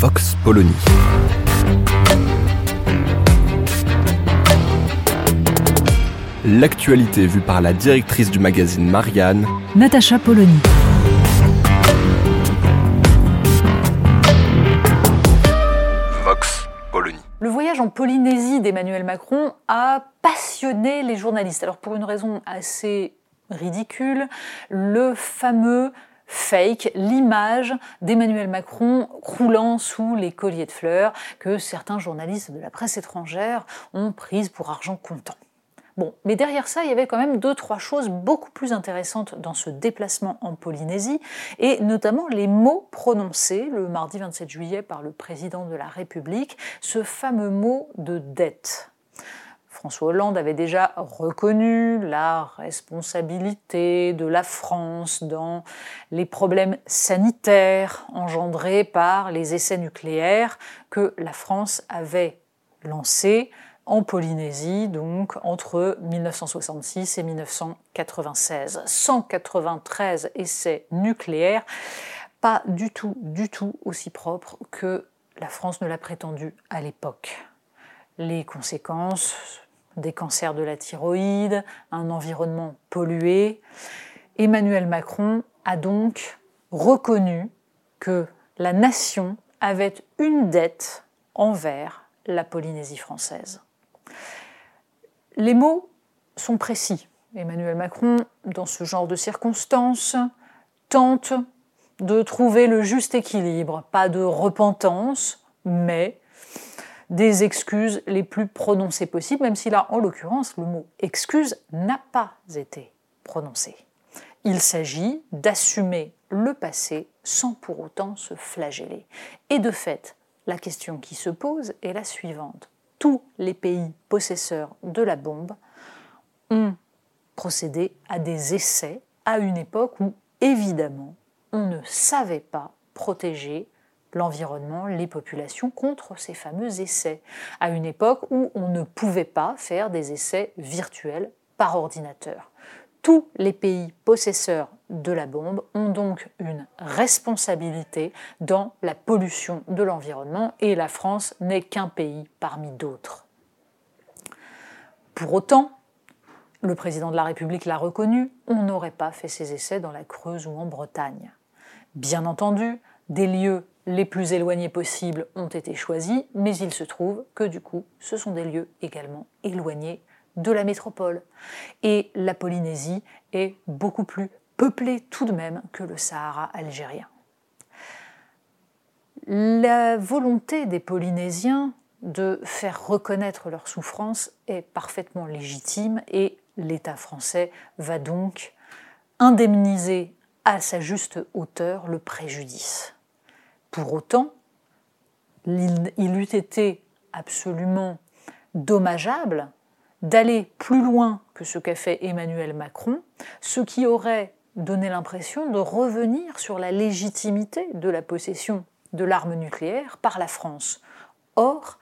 Vox Polony. L'actualité vue par la directrice du magazine Marianne, Natacha Polony. Vox Polony. Le voyage en Polynésie d'Emmanuel Macron a passionné les journalistes. Alors pour une raison assez ridicule, le fameux fake, l'image d'Emmanuel Macron croulant sous les colliers de fleurs que certains journalistes de la presse étrangère ont prise pour argent comptant. Bon, mais derrière ça, il y avait quand même deux, trois choses beaucoup plus intéressantes dans ce déplacement en Polynésie, et notamment les mots prononcés le mardi 27 juillet par le président de la République, ce fameux mot de dette. François Hollande avait déjà reconnu la responsabilité de la France dans les problèmes sanitaires engendrés par les essais nucléaires que la France avait lancés en Polynésie, donc entre 1966 et 1996. 193 essais nucléaires, pas du tout, du tout aussi propres que la France ne l'a prétendu à l'époque. Les conséquences, des cancers de la thyroïde, un environnement pollué. Emmanuel Macron a donc reconnu que la nation avait une dette envers la Polynésie française. Les mots sont précis. Emmanuel Macron, dans ce genre de circonstances, tente de trouver le juste équilibre, pas de repentance, mais des excuses les plus prononcées possibles, même si là, en l'occurrence, le mot excuse n'a pas été prononcé. Il s'agit d'assumer le passé sans pour autant se flageller. Et de fait, la question qui se pose est la suivante. Tous les pays possesseurs de la bombe ont procédé à des essais à une époque où, évidemment, on ne savait pas protéger l'environnement, les populations contre ces fameux essais, à une époque où on ne pouvait pas faire des essais virtuels par ordinateur. Tous les pays possesseurs de la bombe ont donc une responsabilité dans la pollution de l'environnement et la France n'est qu'un pays parmi d'autres. Pour autant, le président de la République l'a reconnu, on n'aurait pas fait ces essais dans la Creuse ou en Bretagne. Bien entendu, des lieux les plus éloignés possibles ont été choisis, mais il se trouve que du coup, ce sont des lieux également éloignés de la métropole. Et la Polynésie est beaucoup plus peuplée tout de même que le Sahara algérien. La volonté des Polynésiens de faire reconnaître leur souffrance est parfaitement légitime et l'État français va donc indemniser à sa juste hauteur le préjudice. Pour autant, il, eût été absolument dommageable d'aller plus loin que ce qu'a fait Emmanuel Macron, ce qui aurait donné l'impression de revenir sur la légitimité de la possession de l'arme nucléaire par la France. Or,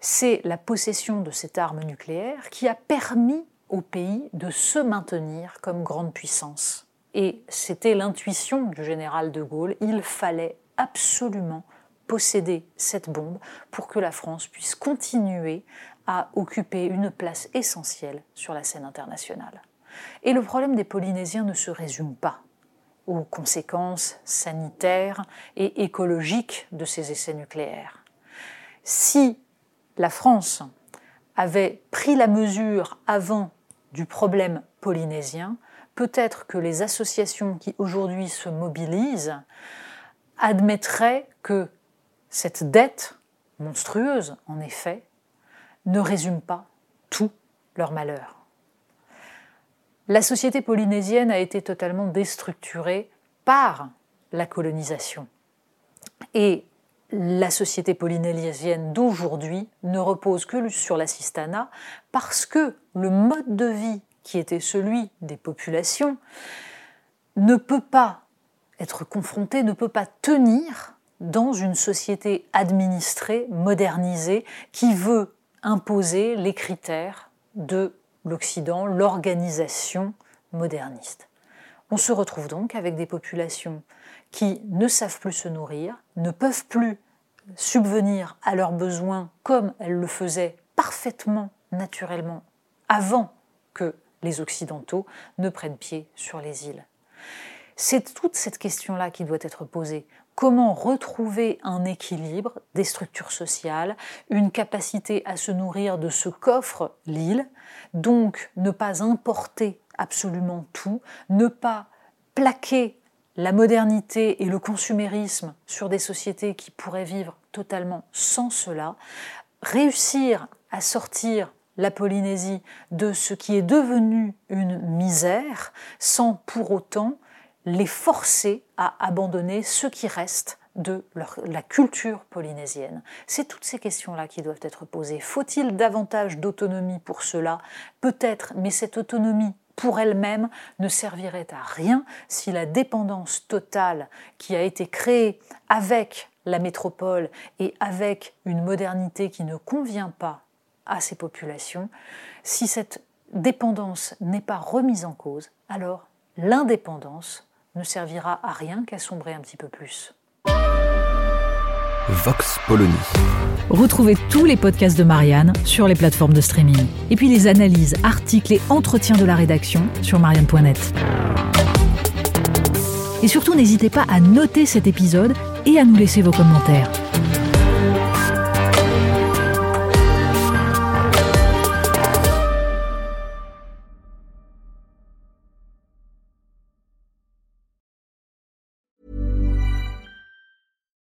c'est la possession de cette arme nucléaire qui a permis au pays de se maintenir comme grande puissance. Et c'était l'intuition du général de Gaulle, il fallait absolument posséder cette bombe pour que la France puisse continuer à occuper une place essentielle sur la scène internationale. Et le problème des Polynésiens ne se résume pas aux conséquences sanitaires et écologiques de ces essais nucléaires. Si la France avait pris la mesure avant du problème polynésien, peut-être que les associations qui aujourd'hui se mobilisent admettraient que cette dette monstrueuse, en effet, ne résume pas tout leur malheur. La société polynésienne a été totalement déstructurée par la colonisation. Et la société polynésienne d'aujourd'hui ne repose que sur l'assistanat parce que le mode de vie qui était celui des populations ne peut pas être confronté, ne peut pas tenir dans une société administrée, modernisée, qui veut imposer les critères de l'Occident, l'organisation moderniste. On se retrouve donc avec des populations qui ne savent plus se nourrir, ne peuvent plus subvenir à leurs besoins comme elles le faisaient parfaitement, naturellement, avant que les Occidentaux ne prennent pied sur les îles. C'est toute cette question-là qui doit être posée. Comment retrouver un équilibre des structures sociales, une capacité à se nourrir de ce qu'offre l'île, donc ne pas importer absolument tout, ne pas plaquer la modernité et le consumérisme sur des sociétés qui pourraient vivre totalement sans cela, réussir à sortir la Polynésie de ce qui est devenu une misère sans pour autant les forcer à abandonner ce qui reste de la culture polynésienne. C'est toutes ces questions-là qui doivent être posées. Faut-il davantage d'autonomie pour cela? Peut-être, mais cette autonomie pour elle-même ne servirait à rien si la dépendance totale qui a été créée avec la métropole et avec une modernité qui ne convient pas à ces populations, si cette dépendance n'est pas remise en cause, alors l'indépendance ne servira à rien qu'à sombrer un petit peu plus. Vox Polony. Retrouvez tous les podcasts de Marianne sur les plateformes de streaming. Et puis les analyses, articles et entretiens de la rédaction sur marianne.net. Et surtout, n'hésitez pas à noter cet épisode et à nous laisser vos commentaires.